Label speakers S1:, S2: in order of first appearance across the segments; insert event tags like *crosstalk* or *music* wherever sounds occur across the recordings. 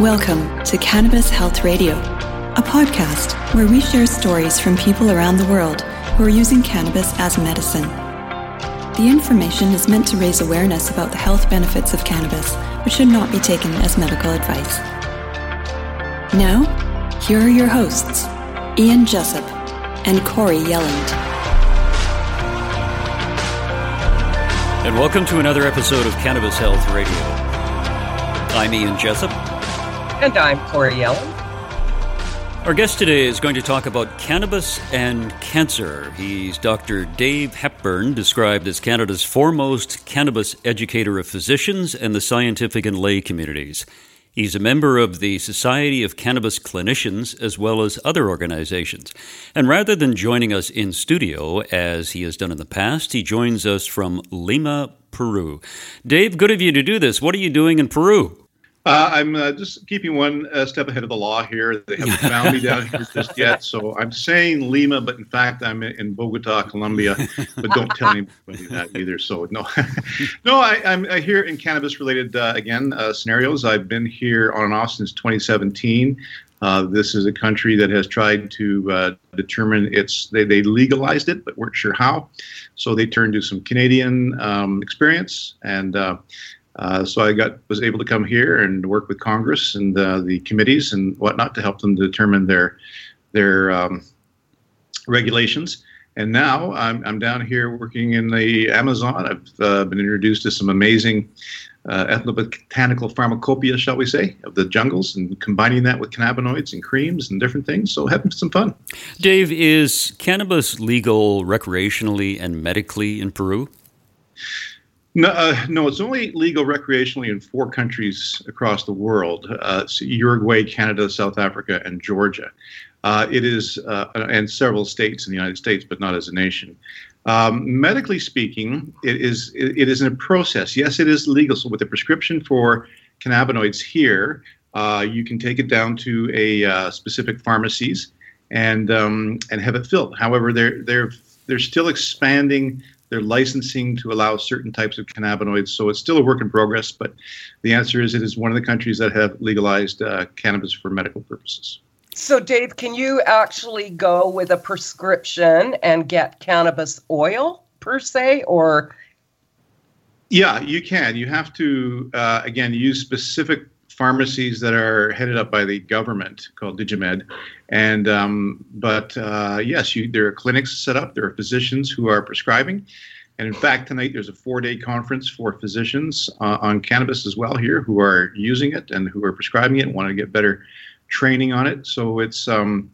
S1: Welcome to Cannabis Health Radio, a podcast where we share stories from people around the world who are using cannabis as medicine. The information is meant to raise awareness about the health benefits of cannabis, which should not be taken as medical advice. Now, here are your hosts, Ian Jessup and Corey Yelland.
S2: And welcome to another episode of Cannabis Health Radio. I'm Ian Jessup.
S3: And I'm Corey Yellen.
S2: Our guest today is going to talk about cannabis and cancer. He's Dr. Dave Hepburn, described as Canada's foremost cannabis educator of physicians and the scientific and lay communities. He's a member of the Society of Cannabis Clinicians as well as other organizations. And rather than joining us in studio, as he has done in the past, he joins us from Lima, Peru. Dave, good of you to do this. What are you doing in Peru?
S4: Uh, I'm uh, just keeping one uh, step ahead of the law here. They haven't found me down here just *laughs* yet, so I'm saying Lima, but in fact I'm in Bogota, Colombia. But don't tell *laughs* anybody that either. So no, *laughs* no, I, am here in cannabis-related uh, again uh, scenarios. I've been here on and off since 2017. Uh, this is a country that has tried to determine its. They, they legalized it, but weren't sure how. So they turned to some Canadian um, experience and uh, so I got was able to come here and work with Congress and uh, the committees and whatnot to help them determine their their um, regulations. And now I'm, I'm down here working in the Amazon. I've uh, been introduced to some amazing uh, ethnobotanical pharmacopoeia, shall we say, of the jungles and combining that with cannabinoids and creams and different things. So having some fun.
S2: Dave, is cannabis legal recreationally and medically in Peru?
S4: No, uh, no, it's only legal recreationally in four countries across the world: uh, Uruguay, Canada, South Africa, and Georgia. Uh, it is, uh, and several states in the United States, but not as a nation. Um, medically speaking, it is it, it is in a process. Yes, it is legal. So with a prescription for cannabinoids here, uh, you can take it down to a uh, specific pharmacies and um, and have it filled. However, they're they're they're still expanding they're licensing to allow certain types of cannabinoids. So it's still a work in progress, but the answer is it is one of the countries that have legalized uh, cannabis for medical purposes.
S3: So, Dave, can you actually go with a prescription and get cannabis oil per se, or?
S4: Yeah, you can. You have to, uh, again, use specific pharmacies that are headed up by the government called Digimed. And um, but uh, yes, you, there are clinics set up. There are physicians who are prescribing. And in fact, tonight there's a four-day conference for physicians uh, on cannabis as well here who are using it and who are prescribing it and want to get better training on it. So it's um,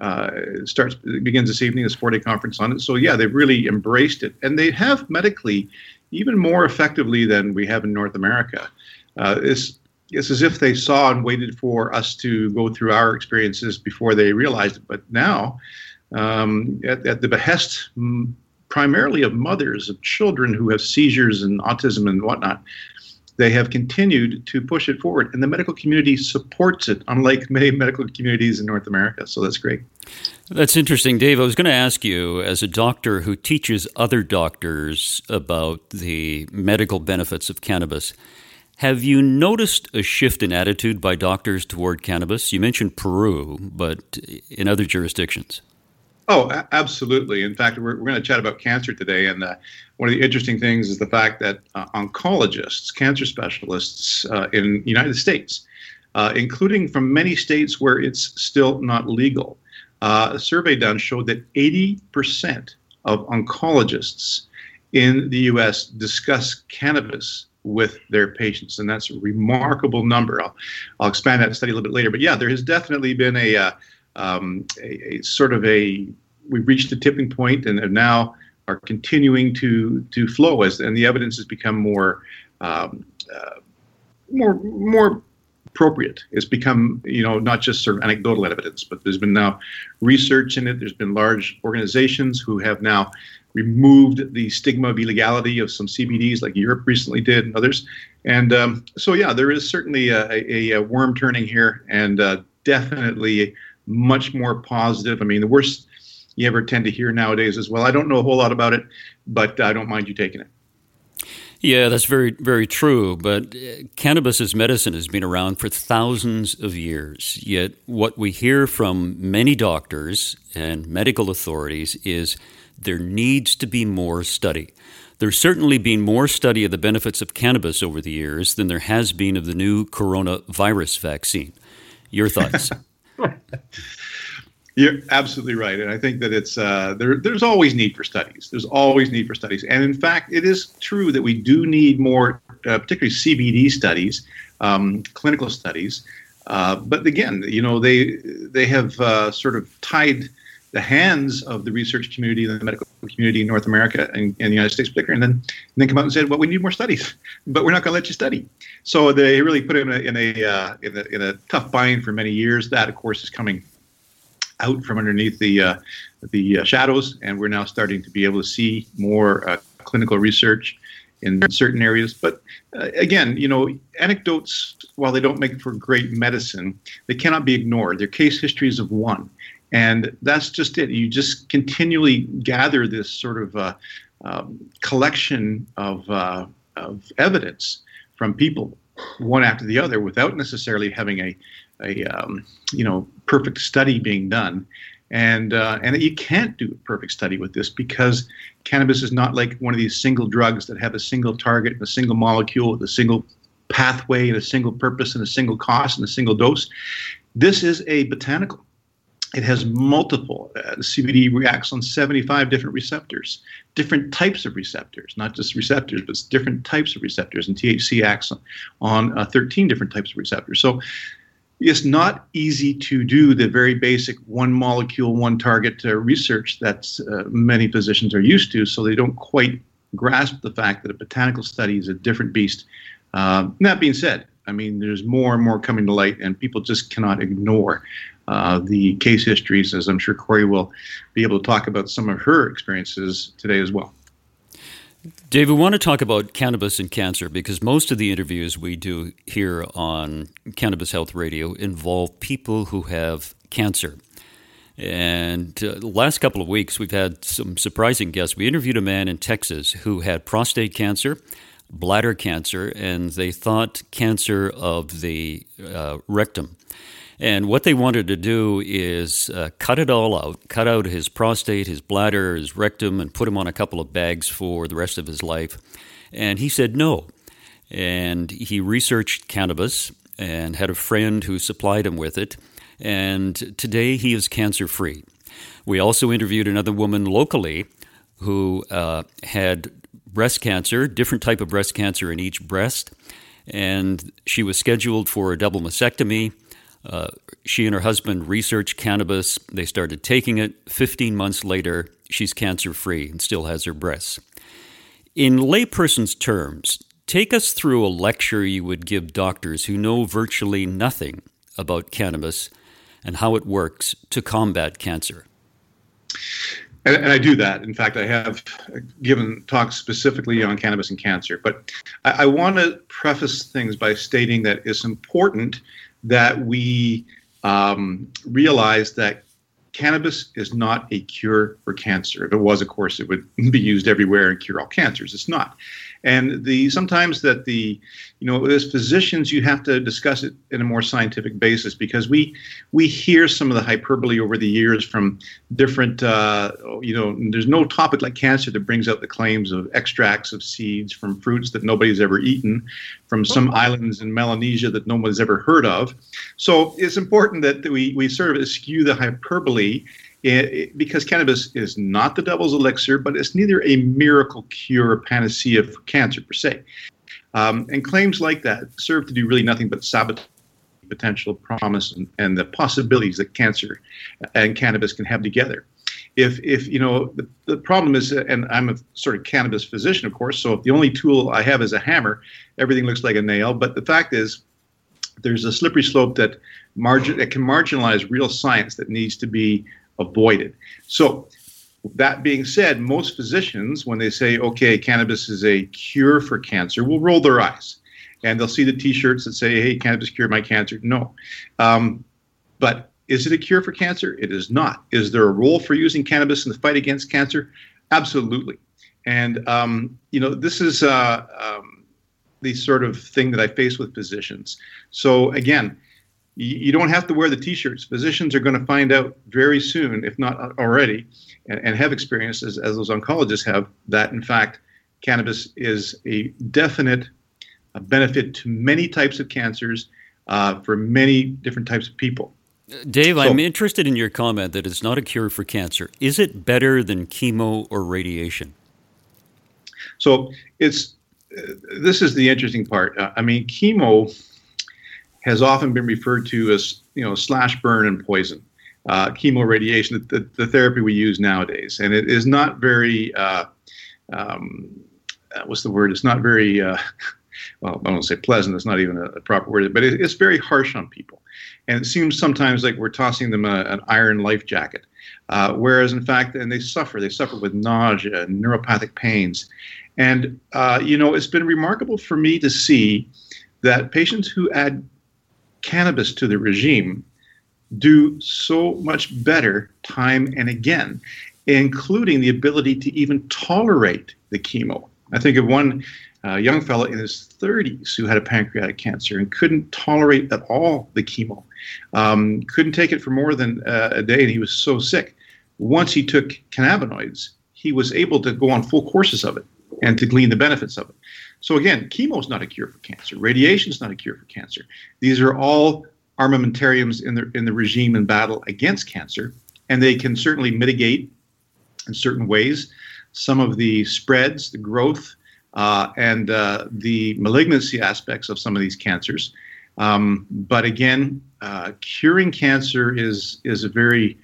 S4: uh, starts it begins this evening. This four-day conference on it. So yeah, they've really embraced it, and they have medically even more effectively than we have in North America. Uh, this it's as if they saw and waited for us to go through our experiences before they realized it. But now, um, at, at, the behest primarily of mothers of children who have seizures and autism and whatnot, they have continued to push it forward, and the medical community supports it, unlike many medical communities in North America. So that's great.
S2: That's interesting, Dave. I was going to ask you, as a doctor who teaches other doctors about the medical benefits of cannabis, have you noticed a shift in attitude by doctors toward cannabis? You mentioned Peru, but in other jurisdictions?
S4: Oh, absolutely. In fact, we're, we're going to chat about cancer today. And uh, one of the interesting things is the fact that uh, oncologists, cancer specialists uh, in the United States, uh, including from many states where it's still not legal, uh, a survey done showed that 80% of oncologists in the US discuss cannabis with their patients, and that's a remarkable number. I'll, I'll expand that study a little bit later, but yeah, there has definitely been a, uh, um, a, a, sort of a we've reached a tipping point, and now are continuing to to flow as and the evidence has become more um, uh, more more appropriate. It's become, you know, not just sort of anecdotal evidence, but there's been now research in it. There's been large organizations who have now removed the stigma of illegality of some CBDs, like Europe recently did, and others. And um, so, yeah, there is certainly a, a, a worm turning here, and uh, definitely much more positive. I mean, the worst you ever tend to hear nowadays is, well, I don't know a whole lot about it, but I don't mind you taking it.
S2: Yeah, that's very, very true. But uh, cannabis as medicine has been around for thousands of years. Yet, what we hear from many doctors and medical authorities is there needs to be more study. There's certainly been more study of the benefits of cannabis over the years than there has been of the new coronavirus vaccine. Your thoughts? *laughs*
S4: You're absolutely right, and I think that it's uh, there. There's always need for studies. There's always need for studies, and in fact, it is true that we do need more, uh, particularly CBD studies, um, clinical studies. Uh, but again, you know, they they have uh, sort of tied the hands of the research community, the medical community in North America and, and the United States, particularly, and then and then come out and said, "Well, we need more studies, *laughs* but we're not going to let you study." So they really put in a in a, uh, in a in a tough bind for many years. That, of course, is coming out from underneath the uh, the uh, shadows, and we're now starting to be able to see more uh, clinical research in certain areas. But uh, again, you know, anecdotes, while they don't make for great medicine, they cannot be ignored. They're case histories of one, and that's just it. You just continually gather this sort of uh, um, collection of uh, of evidence from people, one after the other, without necessarily having a a um, you know perfect study being done, and uh, and you can't do a perfect study with this because cannabis is not like one of these single drugs that have a single target and a single molecule with a single pathway and a single purpose and a single cost and a single dose. This is a botanical. It has multiple. Uh, CBD reacts on 75 different receptors, different types of receptors, not just receptors, but different types of receptors. And THC acts on, uh, 13 different types of receptors. So it's not easy to do the very basic one molecule, one target uh, research that uh, many physicians are used to, so they don't quite grasp the fact that a botanical study is a different beast. Uh, that being said, I mean, there's more and more coming to light, and people just cannot ignore uh, the case histories, as I'm sure Corey will be able to talk about some of her experiences today as well.
S2: Dave, we want to talk about cannabis and cancer because most of the interviews we do here on Cannabis Health Radio involve people who have cancer. And uh, the last couple of weeks, we've had some surprising guests. We interviewed a man in Texas who had prostate cancer, bladder cancer, and they thought cancer of the uh, rectum. And what they wanted to do is uh, cut it all out, cut out his prostate, his bladder, his rectum, and put him on a couple of bags for the rest of his life. And he said no. And he researched cannabis and had a friend who supplied him with it. And today he is cancer free. We also interviewed another woman locally who uh, had breast cancer, different type of breast cancer in each breast, and she was scheduled for a double mastectomy uh, she and her husband researched cannabis. They started taking it. 15 months later, she's cancer free and still has her breasts. In layperson's terms, take us through a lecture you would give doctors who know virtually nothing about cannabis and how it works to combat cancer.
S4: And, and, I do that. In fact, I have given talks specifically on cannabis and cancer. But I, I want to preface things by stating that it's important that we um, realize that cannabis is not a cure for cancer. If it was, of course, it would *laughs* be used everywhere and cure all cancers. It's not. And the sometimes that the, you know, as physicians, you have to discuss it in a more scientific basis because we we hear some of the hyperbole over the years from different, uh, you know, there's no topic like cancer that brings out the claims of extracts of seeds from fruits that nobody's ever eaten, from some islands in Melanesia that no one's ever heard of. So it's important that we we sort of eschew the hyperbole it, because cannabis is not the devil's elixir, but it's neither a miracle cure or panacea for cancer per se. Um, and claims like that serve to do really nothing but sabotage potential promise and, and, the possibilities that cancer and cannabis can have together. If, if you know, the, the problem is, and I'm a sort of cannabis physician, of course, so if the only tool I have is a hammer, everything looks like a nail. But the fact is, there's a slippery slope that margin that can marginalize real science that needs to be avoided. So, that being said, most physicians, when they say, okay, cannabis is a cure for cancer, will roll their eyes. And they'll see the t shirts that say, hey, cannabis cured my cancer. No. Um, but is it a cure for cancer? It is not. Is there a role for using cannabis in the fight against cancer? Absolutely. And um, you know, this is uh, um, the sort of thing that I face with physicians. So again, you, don't have to wear the T-shirts. Physicians are going to find out very soon, if not already, and, and have experiences as, those oncologists have that in fact cannabis is a definite benefit to many types of cancers uh, for many different types of people.
S2: Dave, so, I'm interested in your comment that it's not a cure for cancer. Is it better than chemo or radiation?
S4: So it's uh, this is the interesting part. Uh, I mean, chemo has often been referred to as you know slash burn and poison. Uh, chemo radiation, the, the, therapy we use nowadays, and it is not very. Uh, um, uh, what's the word? It's not very. Uh, *laughs* well, I don't say pleasant. It's not even a, a proper word, but it, it's very harsh on people, and it seems sometimes like we're tossing them a, an iron life jacket. Uh, whereas, in fact, and they suffer. They suffer with nausea and neuropathic pains. And, uh, you know, it's been remarkable for me to see that patients who add cannabis to the regime do so much better time and again, including the ability to even tolerate the chemo. I think of one uh, young fellow in his 30s who had a pancreatic cancer and couldn't tolerate at all the chemo. Um, couldn't take it for more than uh, a day, and he was so sick. Once he took cannabinoids, he was able to go on full courses of it and to glean the benefits of it. So again, chemo is not a cure for cancer. Radiation is not a cure for cancer. These are all armamentariums in the in the regime in battle against cancer, and they can certainly mitigate in certain ways some of the spreads, the growth, uh, and uh, the malignancy aspects of some of these cancers. Um, but again, uh, curing cancer is is a very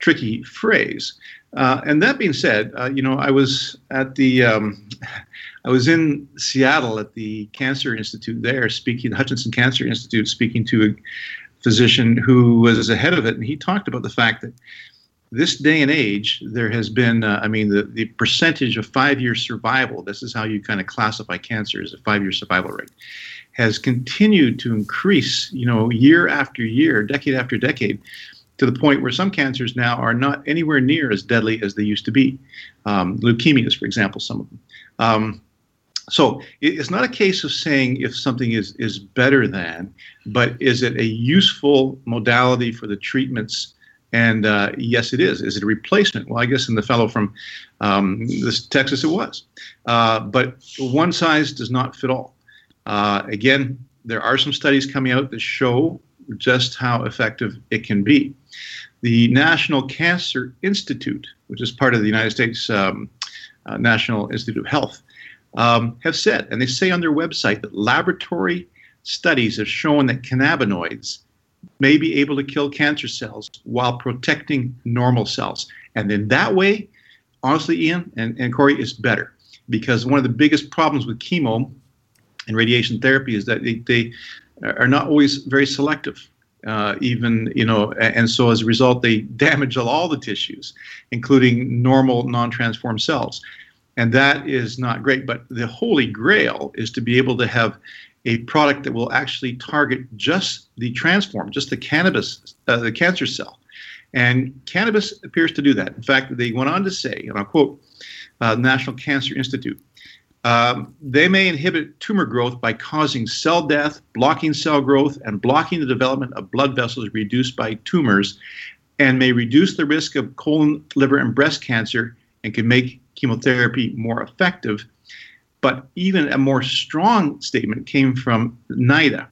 S4: tricky phrase. Uh, and that being said, uh, you know, I was at the um, I was in Seattle at the Cancer Institute there, speaking the Hutchinson Cancer Institute, speaking to a physician who was ahead of it, and he talked about the fact that this day and age, there has been, uh, I mean, the, the percentage of five year survival, this is how you kind of classify cancer as a five year survival rate, has continued to increase, you know, year after year, decade after decade, to the point where some cancers now are not anywhere near as deadly as they used to be. Um, leukemias, for example, some of them. Um, so it's not a case of saying if something is, is better than, but is it a useful modality for the treatments and uh, yes, it is. Is it a replacement? Well, I guess in the fellow from um, this Texas, it was. Uh, but one size does not fit all. Uh, again, there are some studies coming out that show just how effective it can be. The National Cancer Institute, which is part of the United States um, uh, National Institute of Health, um, have said, and they say on their website, that laboratory studies have shown that cannabinoids may be able to kill cancer cells while protecting normal cells. And then that way, honestly, Ian and, and Corey, is better because one of the biggest problems with chemo and radiation therapy is that they, they are not always very selective. Uh, even you know, and so as a result, they *laughs* damage all the tissues, including normal non-transformed cells, and that is not great. But the holy grail is to be able to have a product that will actually target just the transform, just the cannabis, uh, the cancer cell. And cannabis appears to do that. In fact, they went on to say, and I'll quote uh, National Cancer Institute, um, they may inhibit tumor growth by causing cell death, blocking cell growth, and blocking the development of blood vessels reduced by tumors, and may reduce the risk of colon, liver, and breast cancer, and can make chemotherapy more effective but even a more strong statement came from NIDA,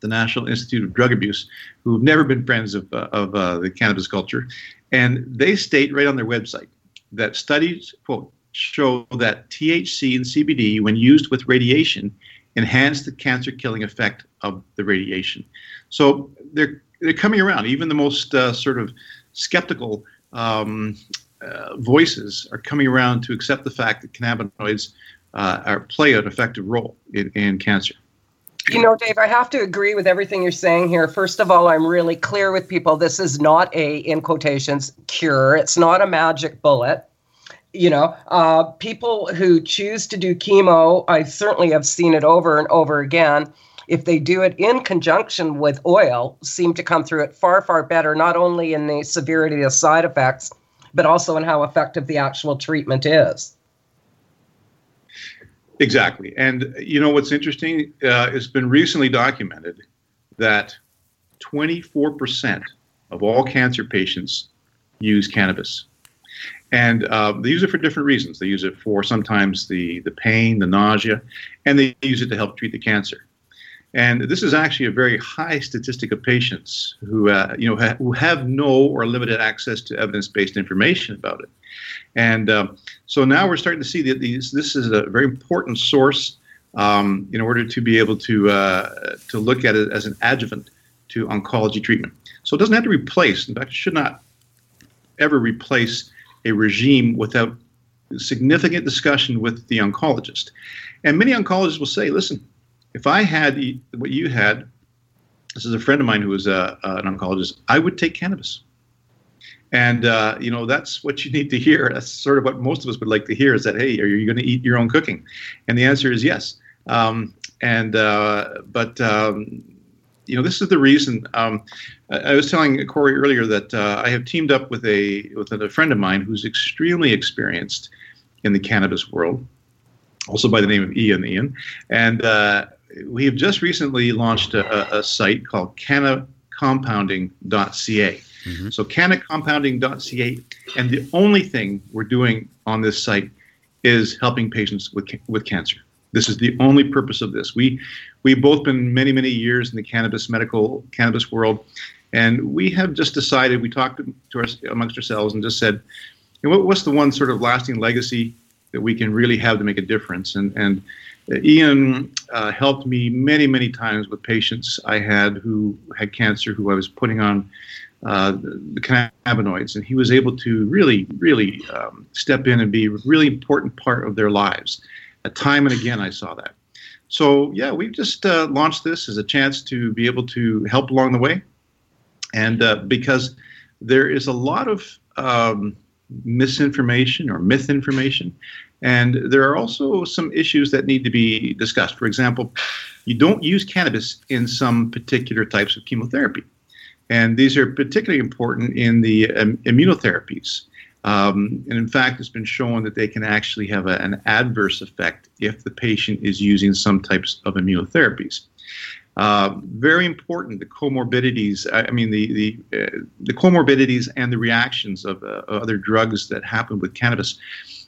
S4: the National Institute of Drug Abuse, who've never been friends of, uh, of uh, the cannabis culture. And they state right on their website that studies, quote, show that THC and CBD, when used with radiation, enhance the cancer killing effect of the radiation. So they're, they're coming around. Even the most uh, sort of skeptical um, uh, voices are coming around to accept the fact that cannabinoids uh, play an effective role in, in cancer.
S3: You know, Dave, I have to agree with everything you're saying here. First of all, I'm really clear with people this is not a, in quotations, cure. It's not a magic bullet. You know, uh, people who choose to do chemo, I certainly have seen it over and over again. If they do it in conjunction with oil, seem to come through it far, far better, not only in the severity of side effects, but also in how effective the actual treatment is.
S4: Exactly. And you know what's interesting? Uh, it's been recently documented that 24% of all cancer patients use cannabis. And uh, they use it for different reasons. They use it for sometimes the, the pain, the nausea, and they use it to help treat the cancer. And this is actually a very high statistic of patients who, uh, you know, ha- who have no or limited access to evidence-based information about it. And uh, so now we're starting to see that these, this is a very important source um, in order to be able to uh, to look at it as an adjuvant to oncology treatment. So it doesn't have to replace. In fact, it should not ever replace a regime without significant discussion with the oncologist. And many oncologists will say, listen, if I had what you had, this is a friend of mine who is a, an oncologist, I would take cannabis. And uh, you know that's what you need to hear. That's sort of what most of us would like to hear: is that hey, are you going to eat your own cooking? And the answer is yes. Um, and uh, but um, you know this is the reason. Um, I was telling Corey earlier that uh, I have teamed up with a with a friend of mine who's extremely experienced in the cannabis world, also by the name of Ian Ian, and uh, we have just recently launched a, a site called cannacompounding.ca. Mm-hmm. So cannacompounding.ca, and the only thing we're doing on this site is helping patients with with cancer. This is the only purpose of this. We we've both been many many years in the cannabis medical cannabis world, and we have just decided. We talked to our, amongst ourselves and just said, you know, what, what's the one sort of lasting legacy that we can really have to make a difference? And and Ian uh, helped me many many times with patients I had who had cancer, who I was putting on uh, the cannabinoids, and he was able to really, really um, step in and be a really important part of their lives. Uh, time and again, I saw that. So yeah, we've just uh, launched this as a chance to be able to help along the way, and uh, because there is a lot of um, misinformation or myth information, and there are also some issues that need to be discussed. For example, you don't use cannabis in some particular types of chemotherapy. And these are particularly important in the um, immunotherapies. Um, and in fact, it's been shown that they can actually have a, an adverse effect if the patient is using some types of immunotherapies. Uh, very important, the comorbidities, I mean, the, the, uh, the comorbidities and the reactions of uh, other drugs that happen with cannabis.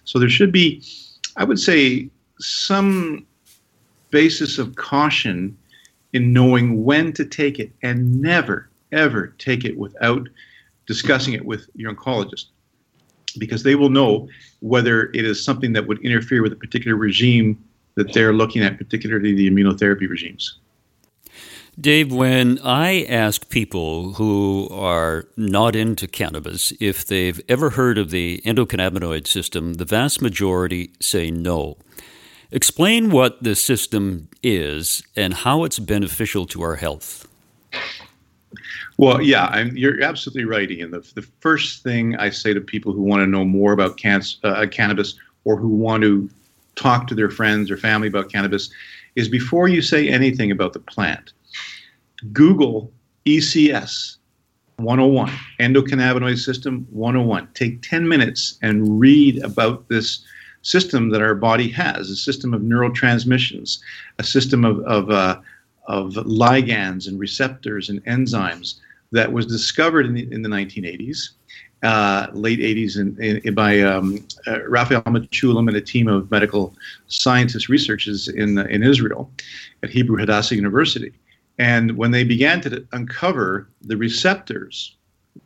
S4: So there should be, I would say, some basis of caution in knowing when to take it and never, ever take it without discussing it with your oncologist because they will know whether it is something that would interfere with a particular regime that they're looking at, particularly the immunotherapy regimes.
S2: Dave, when I ask people who are not into cannabis if they've ever heard of the endocannabinoid system, the vast majority say no. Explain what the system is and how it's beneficial to our health.
S4: Well, yeah, I'm, you're absolutely right, Ian. The, the first thing I say to people who want to know more about uh, cannabis or who want to talk to their friends or family about cannabis is before you say anything about the plant, Google ECS 101, endocannabinoid system 101. Take 10 minutes and read about this system that our body has a system of neurotransmissions, a system of, of, uh, of ligands and receptors and enzymes that was discovered in the, in the 1980s, uh, late 80s, in, in, by um, uh, Raphael Mechoulam and a team of medical scientists, researchers in, in Israel at Hebrew Hadassah University. And when they began to uncover the receptors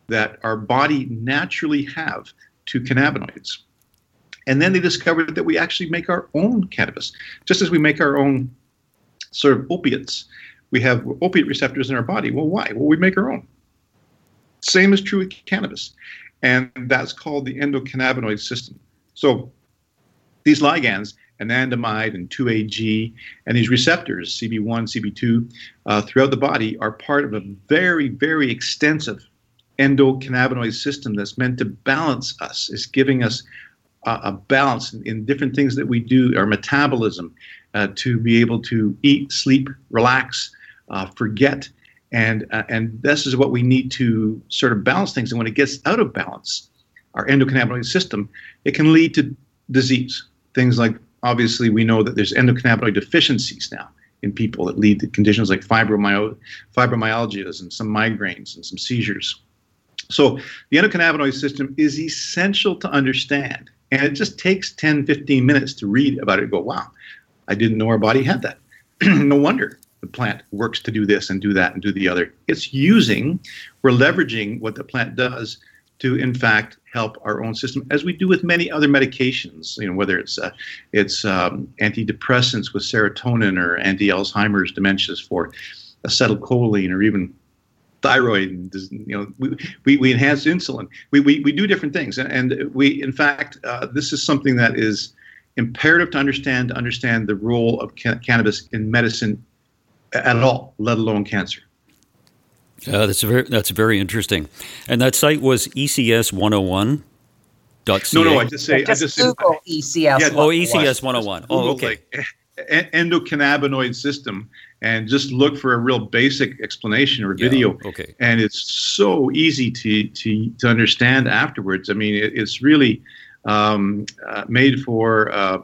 S4: that our body naturally have to cannabinoids, and then they discovered that we actually make our own cannabis, just as we make our own sort of opiates. We have opiate receptors in our body. Well, why? Well, we make our own. Same is true with cannabis. And that's called the endocannabinoid system. So these ligands, anandamide and 2AG, and these receptors, CB1, CB2, uh, throughout the body are part of a very, very extensive endocannabinoid system that's meant to balance us. It's giving us uh, a balance in, in, different things that we do, our metabolism, uh, to be able to eat, sleep, relax, uh, forget, and uh, and this is what we need to sort of balance things. And when it gets out of balance, our endocannabinoid system, it can lead to disease. Things like obviously we know that there's endocannabinoid deficiencies now in people that lead to conditions like fibromyalgia and some migraines and some seizures. So the endocannabinoid system is essential to understand. And it just takes 10, 15 minutes to read about it and go, wow, I didn't know our body had that. *clears throat* no wonder the plant works to do this and do that and do the other. It's using, we're leveraging what the plant does to, in fact, help our own system, as we do with many other medications. You know, whether it's uh, it's um, antidepressants with serotonin or anti-Alzheimer's dementias for acetylcholine or even thyroid and you know we, we, we enhance insulin we, we, we do different things and, we in fact uh, this is something that is imperative to understand to understand the role of ca- cannabis in medicine at all let alone cancer
S2: uh, that's very that's very interesting and that site was ecs 101
S4: no, no, I just say
S3: just,
S4: I just
S3: Google say, ECS. Yeah,
S2: oh, ECS 101. Oh, okay.
S4: Like, endocannabinoid system and just look for a real basic explanation or video.
S2: Yeah, okay.
S4: And it's so easy to to to understand afterwards. I mean, it, it's really um, uh, made for. Uh,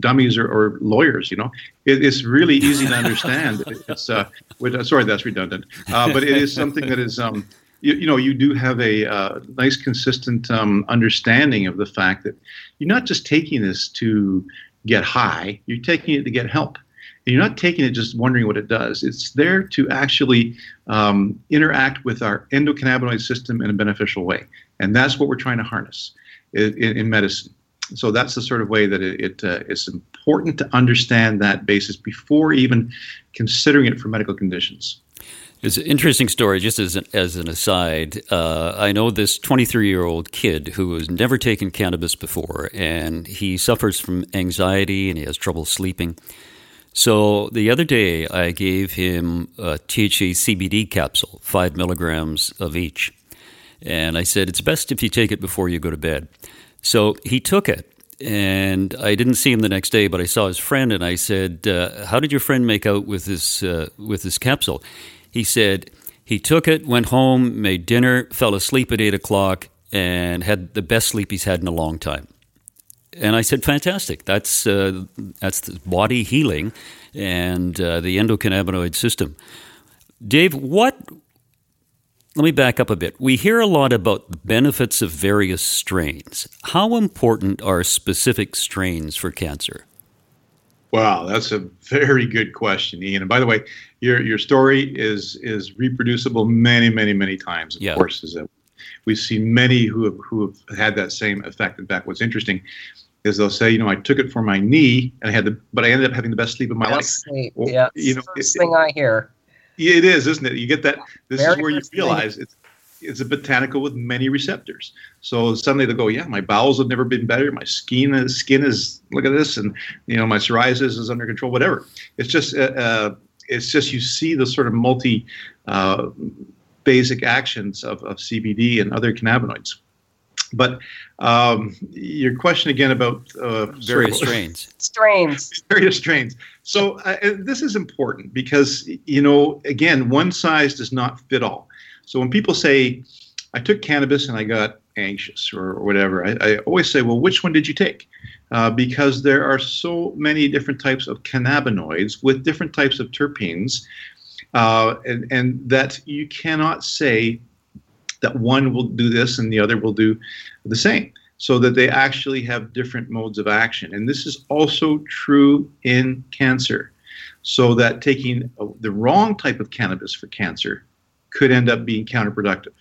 S4: dummies or, or, lawyers, you know, it, it's really easy to understand. *laughs* it's uh, uh, sorry, that's redundant, uh, but it is something that is um, you, you, know, you do have a uh, nice, consistent um, understanding of the fact that you're not just taking this to get high, you're taking it to get help. And you're not taking it just wondering what it does. It's there to actually um, interact with our endocannabinoid system in a beneficial way. And that's what we're trying to harness in, in medicine. So that's the sort of way that it, it uh, it's important to understand that basis before even considering it for medical conditions.
S2: It's an interesting story, just as an, as an aside. Uh, I know this 23 year old kid who has never taken cannabis before, and he suffers from anxiety and he has trouble sleeping. So the other day, I gave him a THC CBD capsule, five milligrams of each. And I said, it's best if you take it before you go to bed. So he took it. And I didn't see him the next day, but I saw his friend, and I said, uh, "How did your friend make out with this uh, with this capsule?" He said he took it, went home, made dinner, fell asleep at eight o'clock, and had the best sleep he's had in a long time. And I said, fantastic. That's uh, that's the body healing and uh, the endocannabinoid system. Dave, what? Let me back up a bit. We hear a lot about the benefits of various strains. How important are specific strains for cancer?
S4: Wow, that's a very good question, Ian. And by the way, your your story is is reproducible many, many, many times. Of
S2: yeah.
S4: course, is that we see many who have who have had that same effect. In fact, what's interesting is they'll say, you know, I took it for my knee, and I had the, but I ended up having the best sleep of my
S3: best
S4: life.
S3: Sleep. Well, yeah, you know, first it, thing I hear.
S4: It is, isn't it? You get that. This Very is where you realize it's it's a botanical with many receptors. So suddenly they go, yeah, my bowels have never been better. My skin is skin is look at this, and you know my psoriasis is under control. Whatever. It's just uh, uh, it's just you see the sort of multi uh, basic actions of, of CBD and other cannabinoids. But um, your question again about uh,
S2: various strains.
S3: strains. *laughs*
S4: various strains. So uh, this is important because you know again, one size does not fit all. So when people say, I took cannabis and I got anxious or, or whatever, I, I, always say, well, which one did you take? Uh, because there are so many different types of cannabinoids with different types of terpenes, uh, and, and that you cannot say that one will do this and the other will do the same. So that they actually have different modes of action. And this is also true in cancer. So that taking the wrong type of cannabis for cancer could end up being counterproductive.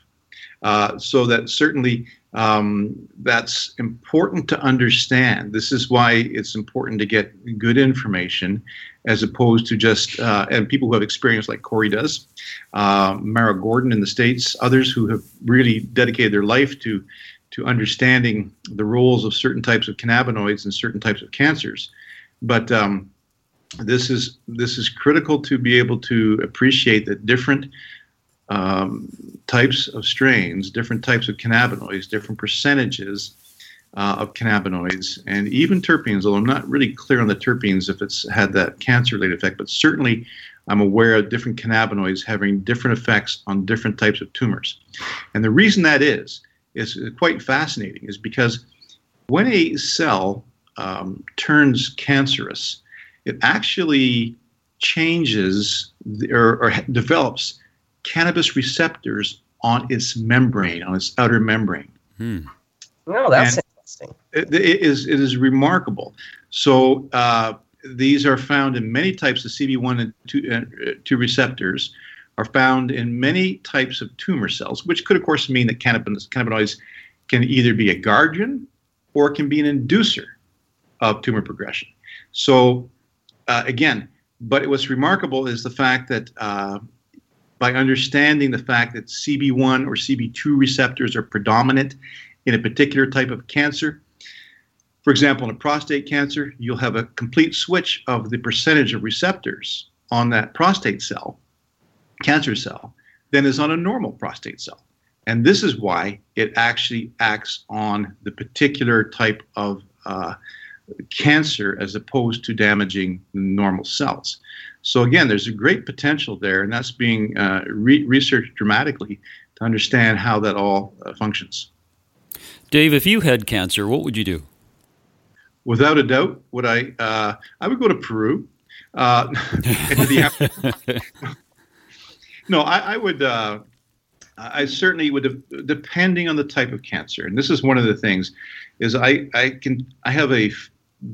S4: Uh, so that certainly um, that's important to understand. This is why it's important to get good information as opposed to just, uh, and people who have experience like Corey does, uh, Mara Gordon in the States, others who have really dedicated their life to, to understanding the roles of certain types of cannabinoids and certain types of cancers. But um, this is this is critical to be able to appreciate that different um, types of strains, different types of cannabinoids, different percentages uh, of cannabinoids, and even terpenes. Although I'm not really clear on the terpenes if it's had that cancer-related effect, but certainly I'm aware of different cannabinoids having different effects on different types of tumors. And the reason that is is quite fascinating is because when a cell um, turns cancerous, it actually changes or, or, develops cannabis receptors on its membrane, on its outer membrane.
S3: Hmm. Oh, that's and interesting.
S4: It, it is it is remarkable. So uh, these are found in many types of CB1 and 2, uh, 2 receptors are found in many types of tumor cells, which could, of course, mean that cannabinoids can either be a guardian or can be an inducer of tumor progression. So, uh, again, but what's remarkable is the fact that uh, by understanding the fact that CB1 or CB2 receptors are predominant in a particular type of cancer, for example, in a prostate cancer, you'll have a complete switch of the percentage of receptors on that prostate cell, cancer cell, than is on a normal prostate cell. And this is why it actually acts on the particular type of uh, cancer as opposed to damaging normal cells. So, again, there's a great potential there, and that's being uh, re- researched dramatically to understand how that all uh, functions.
S2: Dave, if you had cancer, what would you do?
S4: without a doubt, would I? Uh, I would go to Peru. Uh, *laughs* *laughs* no, I, I would. Uh, I certainly would, depending on the type of cancer. And this is one of the things, is I I can I have a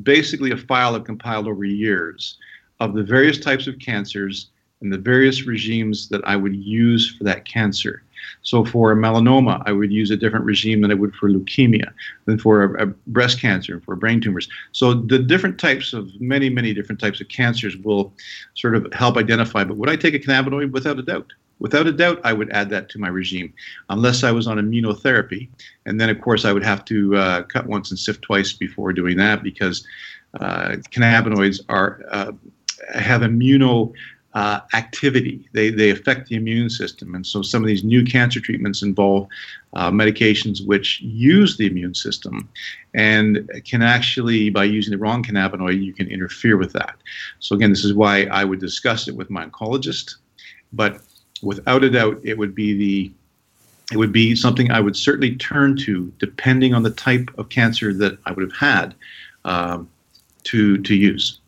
S4: basically a file I've compiled over years of the various types of cancers and the various regimes that I would use for that cancer. So for melanoma, I would use a different regime than I would for leukemia, than for a, a breast cancer, for brain tumors. So the different types of many, many different types of cancers will sort of help identify. But would I take a cannabinoid? Without a doubt. Without a doubt, I would add that to my regime, unless I was on immunotherapy. And then, of course, I would have to uh, cut once and sift twice before doing that because uh, cannabinoids are uh, have immuno uh, activity. They, they affect the immune system. And so some of these new cancer treatments involve uh, medications which use the immune system and can actually, by using the wrong cannabinoid, you can interfere with that. So, again, this is why I would discuss it with my oncologist. But without a doubt, it would be the it would be something I would certainly turn to, depending on the type of cancer that I would have had, um, to to use.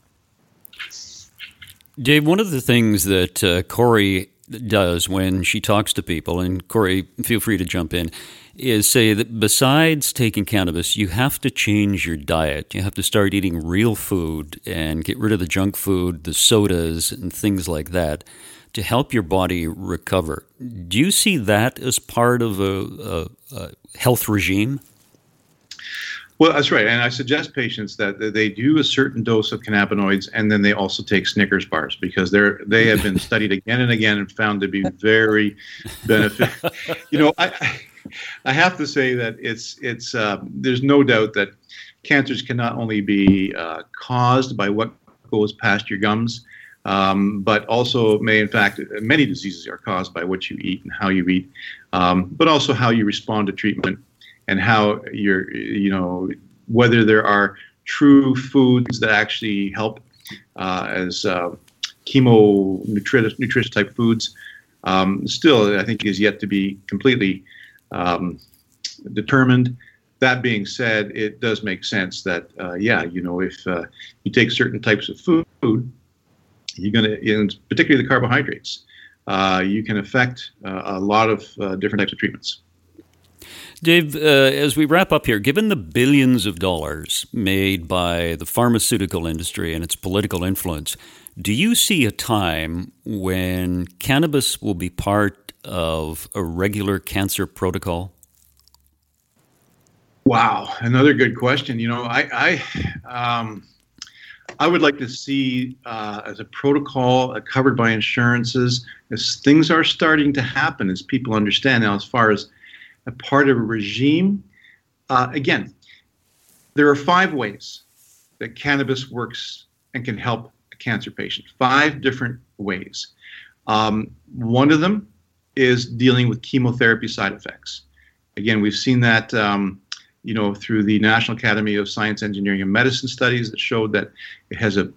S2: Dave, one of the things that uh, Corey does when she talks to people, and Corey, feel free to jump in, is say that besides taking cannabis, you have to change your diet. You have to start eating real food and get rid of the junk food, the sodas, and things like that to help your body recover. Do you see that as part of a, a, a health regime?
S4: Well, that's right. And I suggest patients that they do a certain dose of cannabinoids and then they also take Snickers bars because they're they have been studied again and again and found to be very beneficial. *laughs* you know, I I have to say that it's it's uh, there's no doubt that cancers can not only be uh, caused by what goes past your gums, um, but also may in fact many diseases are caused by what you eat and how you eat, um, but also how you respond to treatment and how you're, you know, whether there are true foods that actually help uh, as uh, chemo nutritious type foods. Um, still, I think is yet to be completely um, determined. That being said, it does make sense that uh, yeah, you know, if uh, you take certain types of food, you're going to, particularly the carbohydrates, uh, you can affect uh, a lot of different types of treatments.
S2: Dave, uh, as we wrap up here, given the billions of dollars made by the pharmaceutical industry and its political influence, do you see a time when cannabis will be part of a regular cancer protocol?
S4: Wow, another good question. You know, I I, um, I would like to see uh, as a protocol uh, covered by insurances as things are starting to happen as people understand now as far as a part of a regime. Uh, again, there are five ways that cannabis works and can help a cancer patient. Five different ways. Um, one of them is dealing with chemotherapy side effects. Again, we've seen that, um, you know, through the National Academy of Science, Engineering, and Medicine studies that showed that it has a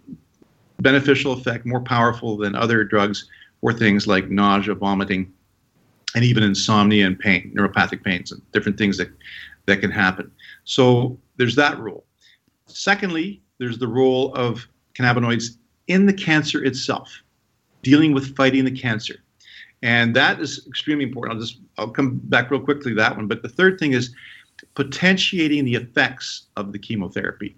S4: beneficial effect, more powerful than other drugs for things like nausea, vomiting, and even insomnia and pain, neuropathic pains, and different things that, that can happen. So there's that role. Secondly, there's the role of cannabinoids in the cancer itself, dealing with fighting the cancer. And that is extremely important. I'll just I'll come back real quickly to that one. But the third thing is potentiating the effects of the chemotherapy.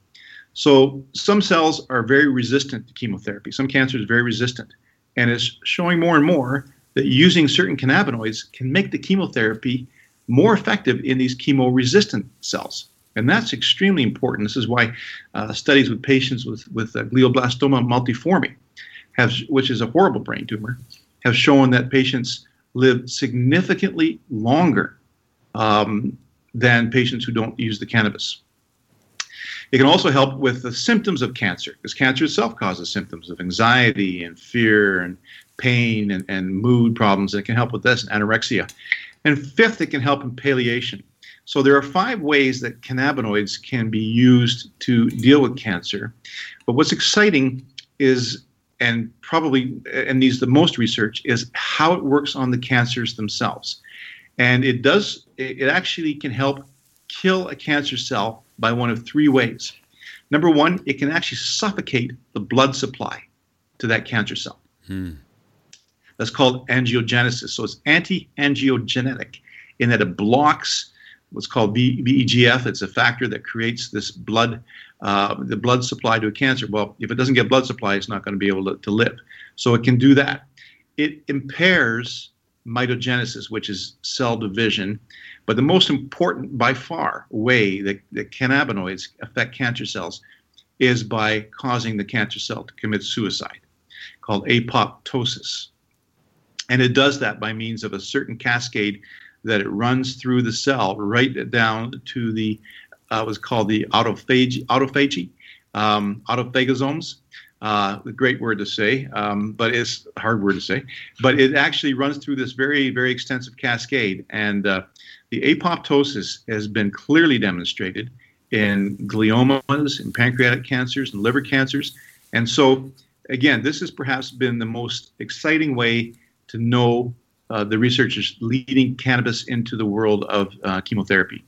S4: So some cells are very resistant to chemotherapy. Some cancer is very resistant, and it's showing more and more that using certain cannabinoids can make the chemotherapy more effective in these chemo-resistant cells. And that's extremely important. This is why uh, studies with patients with, with uh, glioblastoma multiforme, have, which is a horrible brain tumor, have shown that patients live significantly longer um, than patients who don't use the cannabis. It can also help with the symptoms of cancer, because cancer itself causes symptoms of anxiety and fear and pain and, and mood problems. And it can help with this, anorexia. And fifth, it can help in palliation. So there are five ways that cannabinoids can be used to deal with cancer. But what's exciting is, and probably and needs the most research, is how it works on the cancers themselves. And it does, it actually can help kill a cancer cell by one of three ways. Number one, it can actually suffocate the blood supply to that cancer cell. Hmm. That's called angiogenesis. So it's anti angiogenic in that it blocks what's called VEGF. It's a factor that creates this blood, uh, the blood supply to a cancer. Well, if it doesn't get blood supply, it's not going to be able to, to live. So it can do that. It impairs mitogenesis, which is cell division. But the most important, by far, way that, that cannabinoids affect cancer cells is by causing the cancer cell to commit suicide, called apoptosis. And it does that by means of a certain cascade that it runs through the cell right down to the uh, what's called the autophagy, autophagy um, autophagosomes. Uh, great word to say, um, but it's a hard word to say. But it actually runs through this very, very extensive cascade. And uh, the apoptosis has been clearly demonstrated in gliomas, in pancreatic cancers, and liver cancers. And so, again, this has perhaps been the most exciting way to know uh, the researchers leading cannabis into the world of uh, chemotherapy.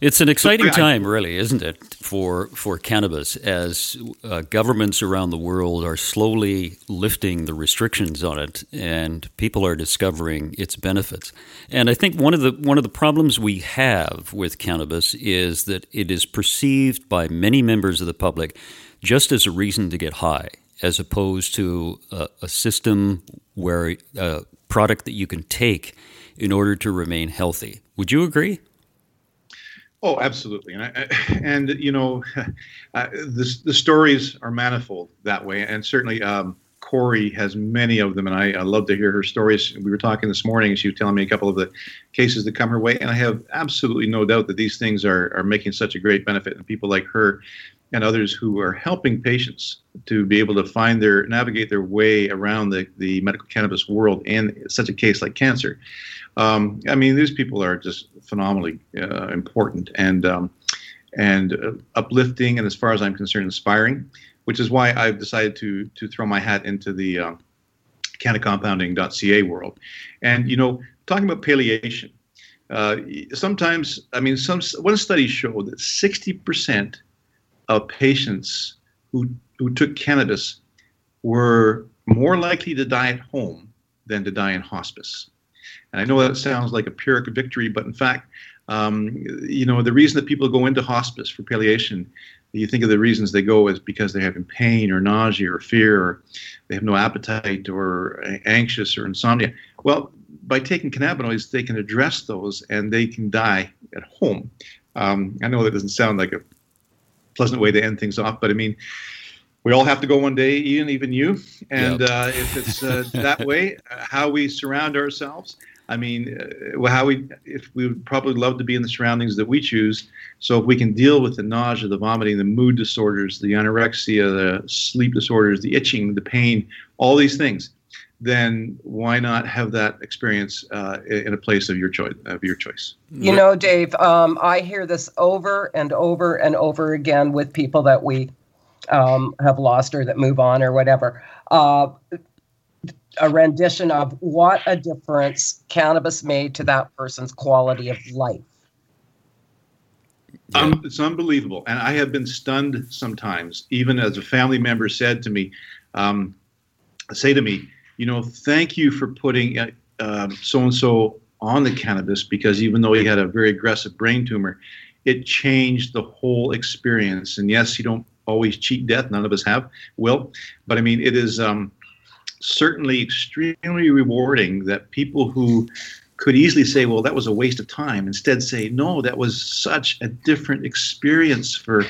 S2: It's an exciting time, really, isn't it, for for cannabis as uh, governments around the world are slowly lifting the restrictions on it, and people are discovering its benefits. And I think one of the one of the problems we have with cannabis is that it is perceived by many members of the public just as a reason to get high, as opposed to a, a system where a uh, product that you can take in order to remain healthy. Would you agree?
S4: Oh, absolutely, and I, and you know, *laughs* uh, the the stories are manifold that way, and certainly um, Corey has many of them, and I, I, love to hear her stories. We were talking this morning, and she was telling me a couple of the cases that come her way, and I have absolutely no doubt that these things are are making such a great benefit, and people like her and others who are helping patients to be able to find their navigate their way around the, the medical cannabis world in such a case like cancer. Um, I mean, these people are just phenomenally uh, important and um, and uh, uplifting, and as far as I'm concerned, inspiring. Which is why I've decided to to throw my hat into the uh, cannacompounding.ca world. And you know, talking about palliation, uh, sometimes I mean, some one study showed that 60 percent of patients who who took cannabis were more likely to die at home than to die in hospice. And I know that sounds like a Pyrrhic victory, but in fact, um, you know, the reason that people go into hospice for palliation, you think of the reasons they go is because they're having pain or nausea or fear, or they have no appetite or anxious or insomnia. Well, by taking cannabinoids, they can address those and they can die at home. Um, I know that doesn't sound like a pleasant way to end things off, but I mean, we all have to go one day, Ian, even you. And yep. uh, if it's uh, that *laughs* way, how we surround ourselves, I mean, uh, how we, if we would probably love to be in the surroundings that we choose. So if we can deal with the nausea, the vomiting, the mood disorders, the anorexia, the sleep disorders, the itching, the pain, all these things, then why not have that experience uh, in a place of your choice? Of your choice.
S3: You know, Dave, um, I hear this over and over and over again with people that we um, have lost or that move on or whatever. Uh, a rendition of what a difference cannabis made to that person's quality of life.
S4: Um, it's unbelievable. And I have been stunned sometimes, even as a family member said to me, um, say to me, you know, thank you for putting so and so on the cannabis because even though he had a very aggressive brain tumor, it changed the whole experience. And yes, you don't always cheat death. None of us have, will. But I mean, it is um, certainly extremely rewarding that people who could easily say, well, that was a waste of time, instead say, no, that was such a different experience for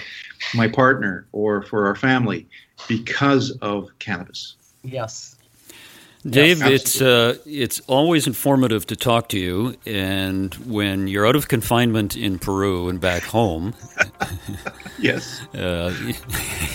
S4: my partner or for our family because of cannabis.
S3: Yes.
S2: Dave, it's uh, it's always informative to talk to you, and when you're out of confinement in Peru and back home, *laughs*
S4: yes, uh,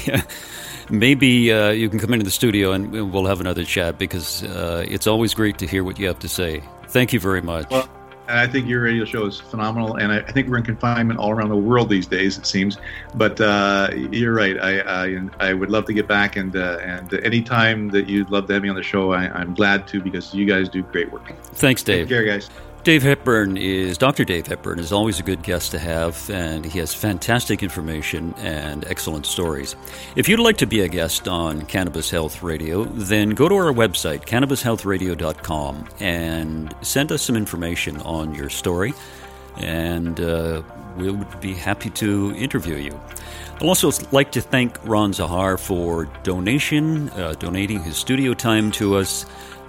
S4: *laughs*
S2: maybe uh, you can come into the studio and we'll have another chat because uh, it's always great to hear what you have to say. Thank you very much.
S4: Well, I think your radio show is phenomenal, and I, I, think we're in confinement all around the world these days. It seems, but uh, you're right. I, I, I would love to get back, and uh, and anytime that you'd love to have me on the show, I, am glad to because you guys do great work.
S2: Thanks, Dave.
S4: Take care, guys.
S2: Dave Hepburn is Dr. Dave Hepburn is always a good guest to have, and he has fantastic information and excellent stories. If you'd like to be a guest on Cannabis Health Radio, then go to our website, cannabishealthradio.com, and send us some information on your story, and uh, we would be happy to interview you. I'd also like to thank Ron Zahar for donation, uh, donating his studio time to us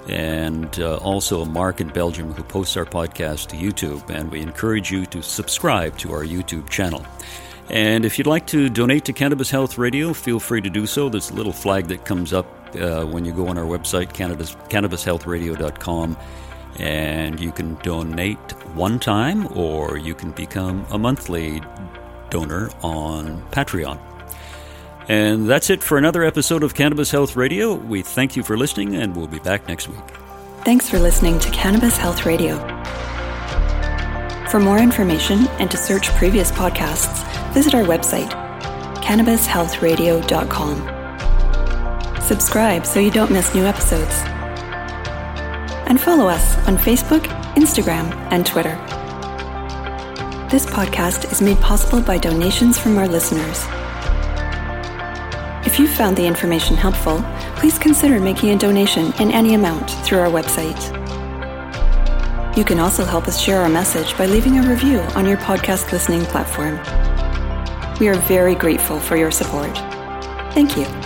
S2: and uh, also Mark in Belgium who posts our podcast to YouTube. And we encourage you to subscribe to our YouTube channel. And if you'd like to donate to Cannabis Health Radio, feel free to do so. There's a little flag that comes up uh, when you go on our website, Canada's, cannabishealthradio.com, and you can donate one time or you can become a monthly donor on Patreon. And that's it for another episode of Cannabis Health Radio. We thank you for listening, and we'll be back next week.
S1: Thanks for listening to Cannabis Health Radio. For more information and to search previous podcasts, visit our website, cannabishealthradio.com. Subscribe so you don't miss new episodes. And follow us on Facebook, Instagram, and Twitter. This podcast is made possible by donations from our listeners. If you found the information helpful, please consider making a donation in any amount through our website. You can also help us share our message by leaving a review on your podcast listening platform. We are very grateful for your support. Thank you.